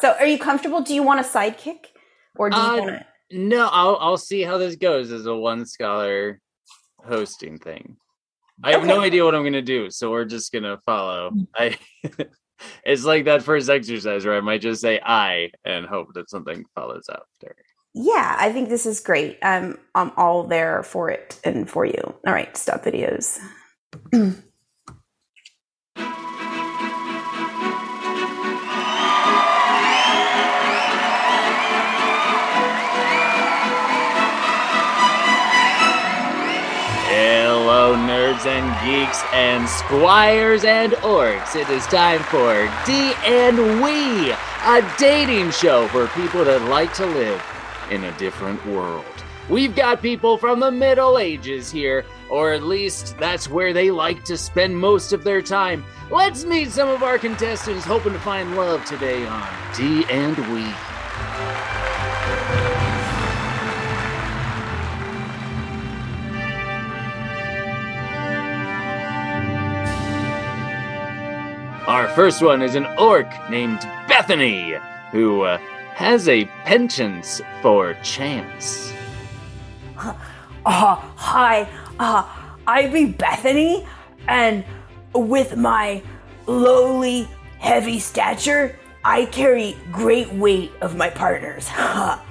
So, are you comfortable? Do you want a sidekick, or do you Uh, want to? No, I'll I'll see how this goes as a one scholar hosting thing. I have no idea what I'm gonna do, so we're just gonna follow. I it's like that first exercise where I might just say I and hope that something follows after. Yeah, I think this is great. Um, I'm all there for it and for you. All right, stop videos. nerds and geeks and squires and orcs. It is time for D and We, a dating show for people that like to live in a different world. We've got people from the Middle Ages here, or at least that's where they like to spend most of their time. Let's meet some of our contestants hoping to find love today on D and We. Our first one is an orc named Bethenny, who uh, has a penchant for chance. Uh, hi, uh, I be Bethenny, and with my lowly, heavy stature, I carry great weight of my partners.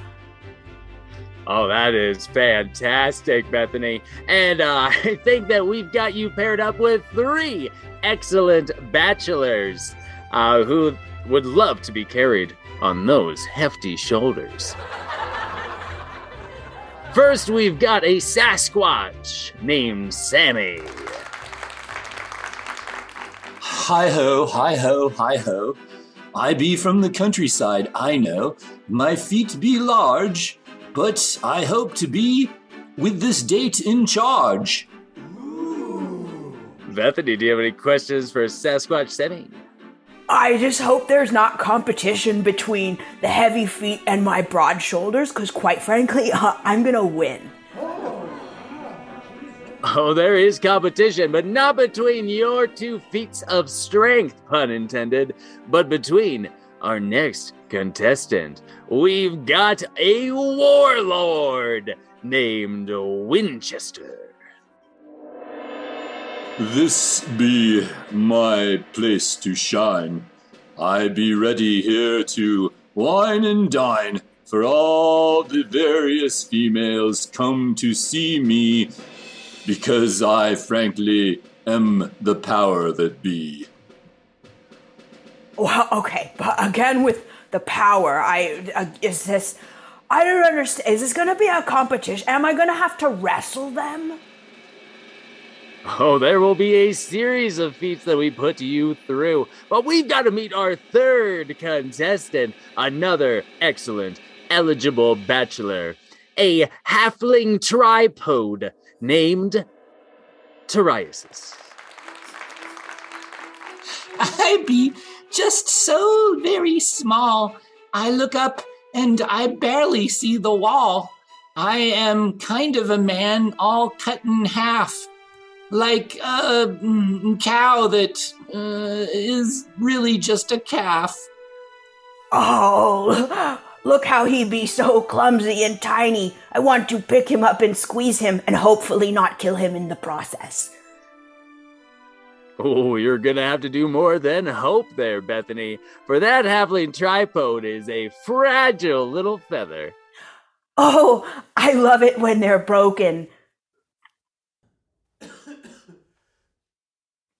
Oh, that is fantastic, Bethenny. And uh, I think that we've got you paired up with three excellent bachelors uh, who would love to be carried on those hefty shoulders. First, we've got a Sasquatch named Sammy. Hi ho, hi ho, hi ho. I be from the countryside, I know. My feet be large, but I hope to be with this date in charge. Bethenny, do you have any questions for Sasquatch Sammy? I just hope there's not competition between the heavy feet and my broad shoulders, because quite frankly, uh, I'm gonna win. Oh, there is competition, but not between your two feats of strength, pun intended, but between our next contestant. We've got a warlord named Winchester. This be my place to shine. I be ready here to wine and dine, for all the various females come to see me, because I frankly am the power that be. Well, okay, but again with the power, I uh, is this. I don't understand. Is this gonna be a competition? Am I gonna have to wrestle them? Oh, there will be a series of feats that we put you through, but we've got to meet our third contestant, another excellent, eligible bachelor, a halfling tripod named Teriasis. I be just so very small. I look up and I barely see the wall. I am kind of a man all cut in half. Like a mm, cow that uh, is really just a calf. Oh, look how he be so clumsy and tiny. I want to pick him up and squeeze him and hopefully not kill him in the process. Oh, you're gonna have to do more than hope there, Bethenny, for that halfling tripod is a fragile little feather. Oh, I love it when they're broken.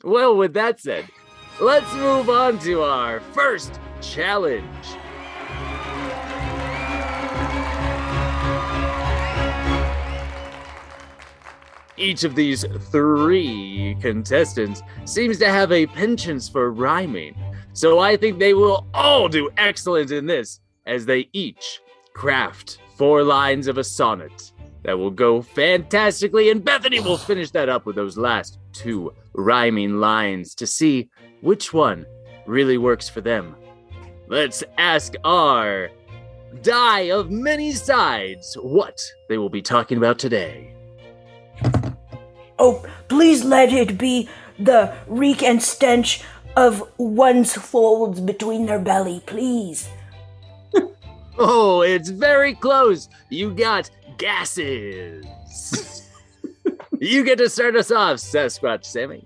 Well, with that said, let's move on to our first challenge. Each of these three contestants seems to have a penchant for rhyming, so I think they will all do excellent in this as they each craft four lines of a sonnet that will go fantastically, and Bethenny will finish that up with those last two rhyming lines to see which one really works for them. Let's ask our die of many sides what they will be talking about today. Oh, please let it be the reek and stench of one's folds between their belly, please. Oh, it's very close. You got gases. you get to start us off, Sasquatch Sammy.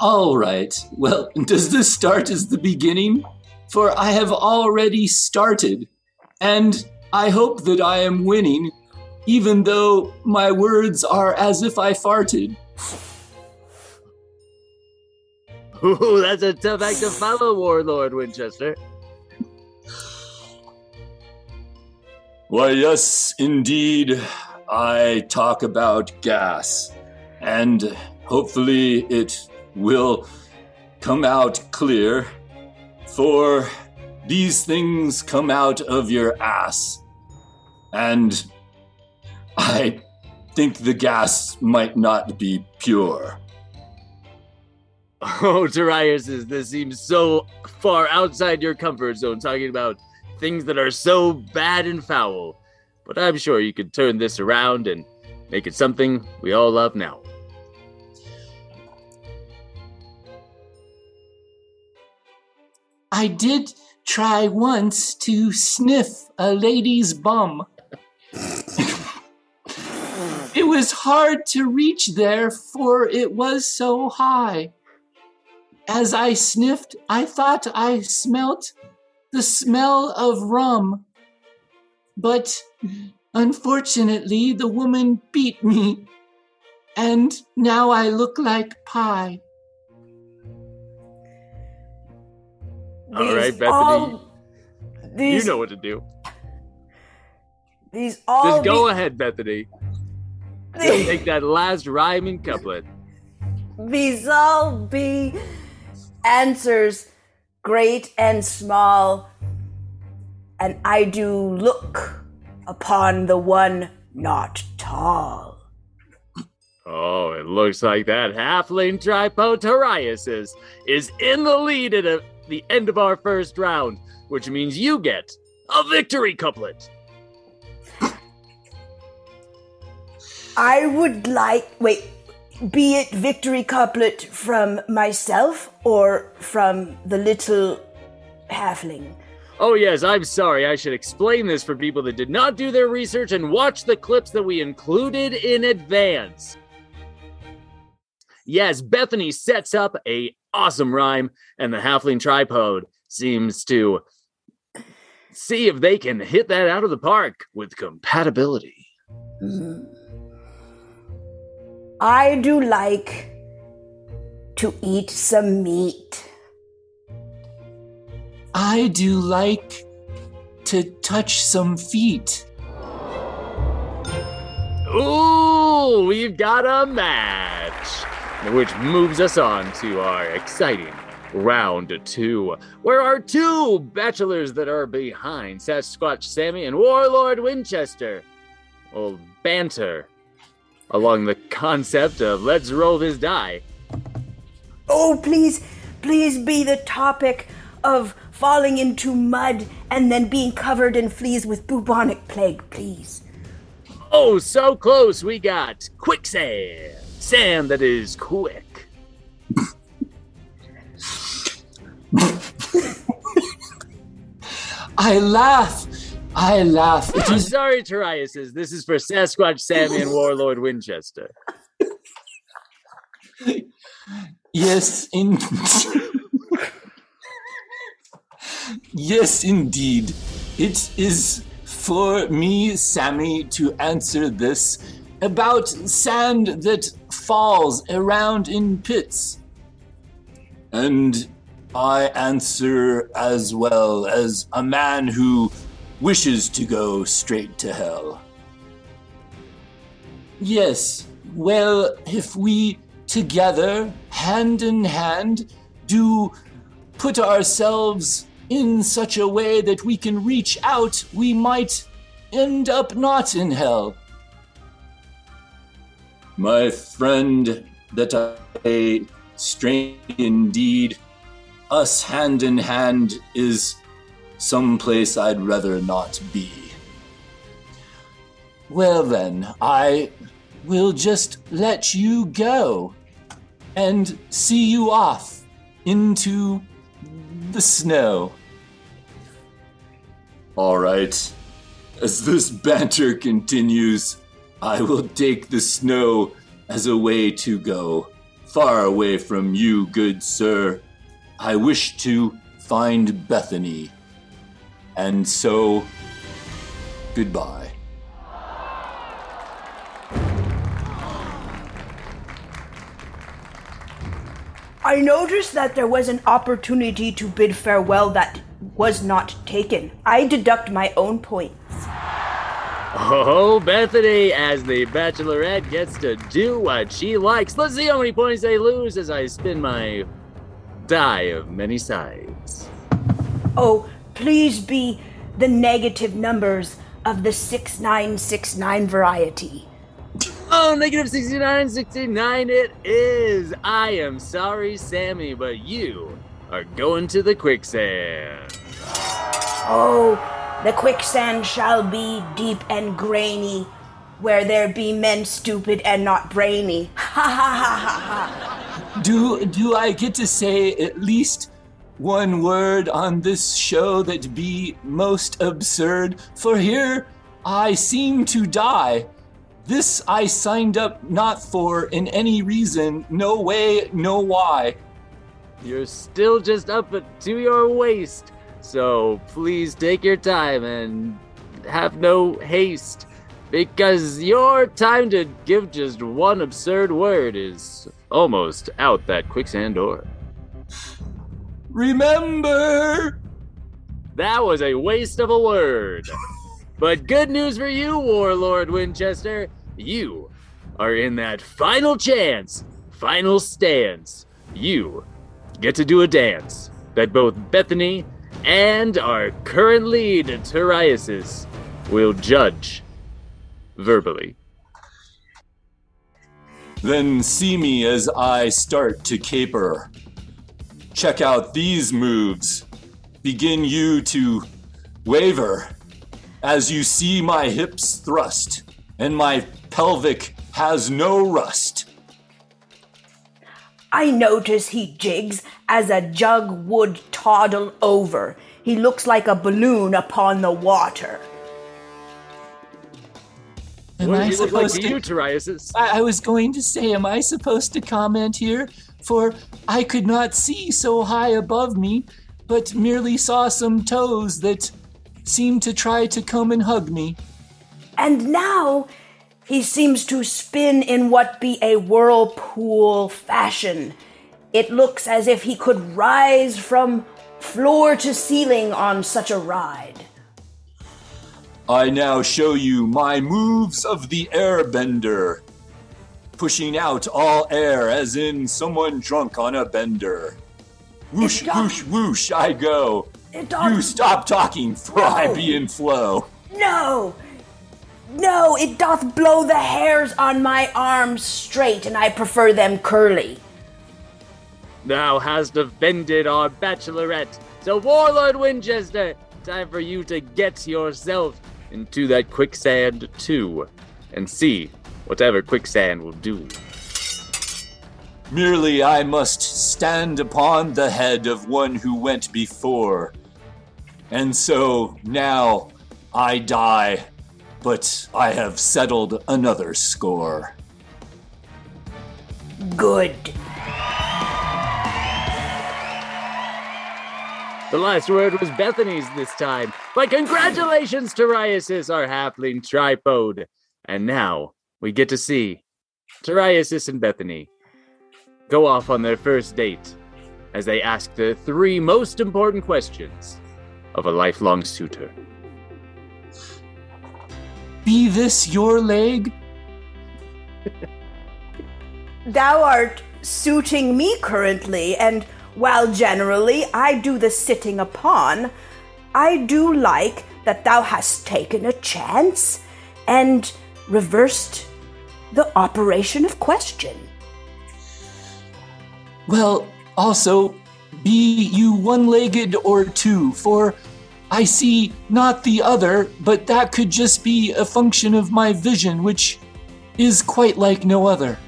All right. Well, does this start as the beginning? For I have already started, and I hope that I am winning, even though my words are as if I farted. Ooh, that's a tough act to follow, Warlord Winchester. Why, yes, indeed, I talk about gas, and hopefully it will come out clear. For these things come out of your ass, and I think the gas might not be pure. Oh, Darius, this seems so far outside your comfort zone, talking about things that are so bad and foul. But I'm sure you could turn this around and make it something we all love now. I did try once to sniff a lady's bum. Was hard to reach there, for it was so high. As I sniffed, I thought I smelt the smell of rum. But unfortunately, the woman beat me, and now I look like pie. All right, These Bethenny, all- you know what to do. these all Just go be- ahead, Bethenny. Take that last rhyming couplet. These all be answers, great and small, and I do look upon the one not tall. Oh, it looks like that halfling Tripotarius is, is in the lead at a, the end of our first round, which means you get a victory couplet. I would like, wait, be it victory couplet from myself or from the little halfling. Oh, yes, I'm sorry. I should explain this for people that did not do their research and watch the clips that we included in advance. Yes, Bethenny sets up a awesome rhyme, and the halfling tripod seems to see if they can hit that out of the park with compatibility. Mm-hmm. I do like to eat some meat. I do like to touch some feet. Ooh, we've got a match, which moves us on to our exciting round two, where our two bachelors that are behind Sasquatch Sammy and Warlord Winchester will banter along the concept of let's roll this die. Oh, please, please be the topic of falling into mud and then being covered in fleas with bubonic plague, please. Oh, so close. We got quicksand, sand that is quick. I laugh. I laugh. It I'm sorry, Tariuses. This is for Sasquatch Sammy and Warlord Winchester. yes, in yes, indeed. It is for me, Sammy, to answer this about sand that falls around in pits. And I answer as well as a man who wishes to go straight to hell. Yes, well, if we together, hand in hand, do put ourselves in such a way that we can reach out, we might end up not in hell. My friend, that I strain indeed, us hand in hand is someplace I'd rather not be. Well, then, I will just let you go and see you off into the snow. All right. As this banter continues, I will take the snow as a way to go far away from you, good sir. I wish to find Bethenny. And so, goodbye. I noticed that there was an opportunity to bid farewell that was not taken. I deduct my own points. Oh, Bethenny, as the Bachelorette gets to do what she likes. Let's see how many points they lose as I spin my die of many sides. Oh, please be the negative numbers of the 6969 variety. Oh, negative 69, 69 it is. I am sorry, Sammy, but you are going to the quicksand. Oh, the quicksand shall be deep and grainy, where there be men stupid and not brainy. Ha ha ha ha ha. Do do I get to say at least one word on this show that be most absurd? For here I seem to die. This I signed up not for in any reason, no way, no why. You're still just up to your waist, so please take your time and have no haste, because your time to give just one absurd word is almost out that quicksand door. Remember! That was a waste of a word. But good news for you, Warlord Winchester. You are in that final chance, final stance. You get to do a dance that both Bethenny and our current lead, Tariasis, will judge verbally. Then see me as I start to caper. Check out these moves. Begin you to waver as you see my hips thrust and my pelvic has no rust. I notice he jigs as a jug would toddle over. He looks like a balloon upon the water. Am what I does he look like supposed to you, to? I, I was going to say, am I supposed to comment here? For I could not see so high above me, but merely saw some toes that seemed to try to come and hug me. And now he seems to spin in what be a whirlpool fashion. It looks as if he could rise from floor to ceiling on such a ride. I now show you my moves of the airbender. Pushing out all air as in someone drunk on a bender. Whoosh, It doth- whoosh, whoosh, I go. It You stop talking, for I be in flow. No! No, it doth blow the hairs on my arms straight, and I prefer them curly. Thou hast offended our bachelorette. So, Warlord Winchester, time for you to get yourself into that quicksand too, and see whatever quicksand will do. Merely I must stand upon the head of one who went before. And so now I die, but I have settled another score. Good. The last word was Bethenny's this time. But congratulations to Tariasis, our halfling tripod. And now we get to see Tariasis and Bethenny go off on their first date as they ask the three most important questions of a lifelong suitor. Be this your leg? Thou art suiting me currently, and while generally I do the sitting upon, I do like that thou hast taken a chance and reversed the operation of question. Well, also, be you one legged or two, for I see not the other, but that could just be a function of my vision, which is quite like no other.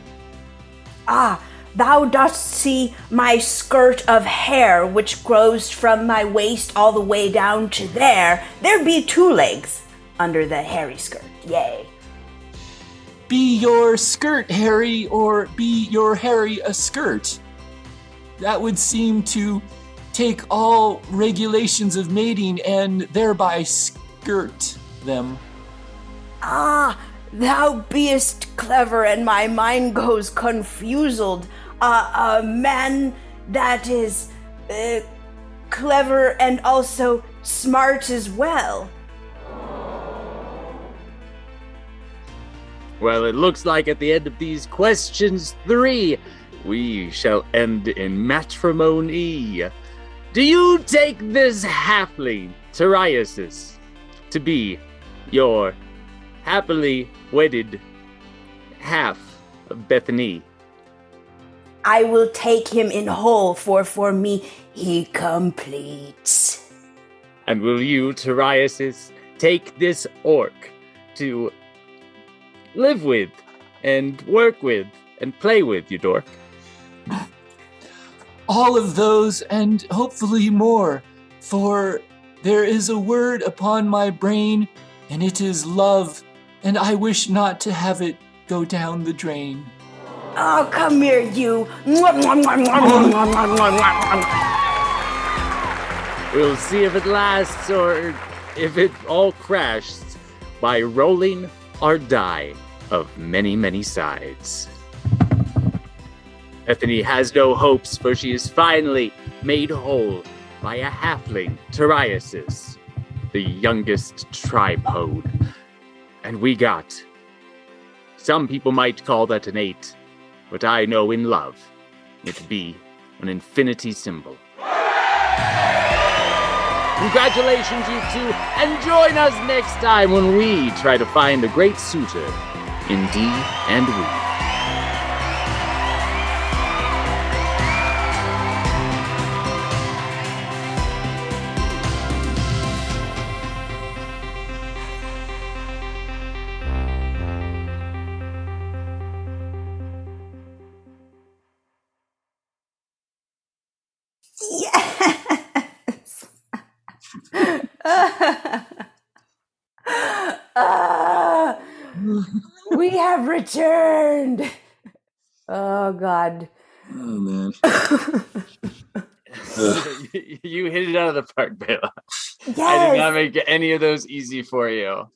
Ah, thou dost see my skirt of hair, which grows from my waist all the way down to there. There be two legs under the hairy skirt. Yay. Be your skirt Harry, or be your Harry a skirt? That would seem to take all regulations of mating and thereby skirt them. Ah, thou beest clever, and my mind goes confused. Uh, a man that is uh, clever and also smart as well. Well, it looks like at the end of these questions three, we shall end in matrimony. Do you take this halfling, Teriasis, to be your happily wedded half of Bethenny? I will take him in whole, for for me he completes. And will you, Teriasis, take this orc to live with and work with and play with, you dork? All of those and hopefully more, for there is a word upon my brain, and it is love, and I wish not to have it go down the drain. Oh, come here, you. We'll see if it lasts or if it all crashes by rolling our die of many, many sides. Bethenny has no hopes, for she is finally made whole by a halfling, Teriasis, the youngest tripode. And we got. Some people might call that an eight, but I know in love it be an infinity symbol. Congratulations, you two, and join us next time when we try to find a great suitor in D and we. Returned. Oh God. Oh man. you hit it out of the park, Bela. Yes. I did not make any of those easy for you.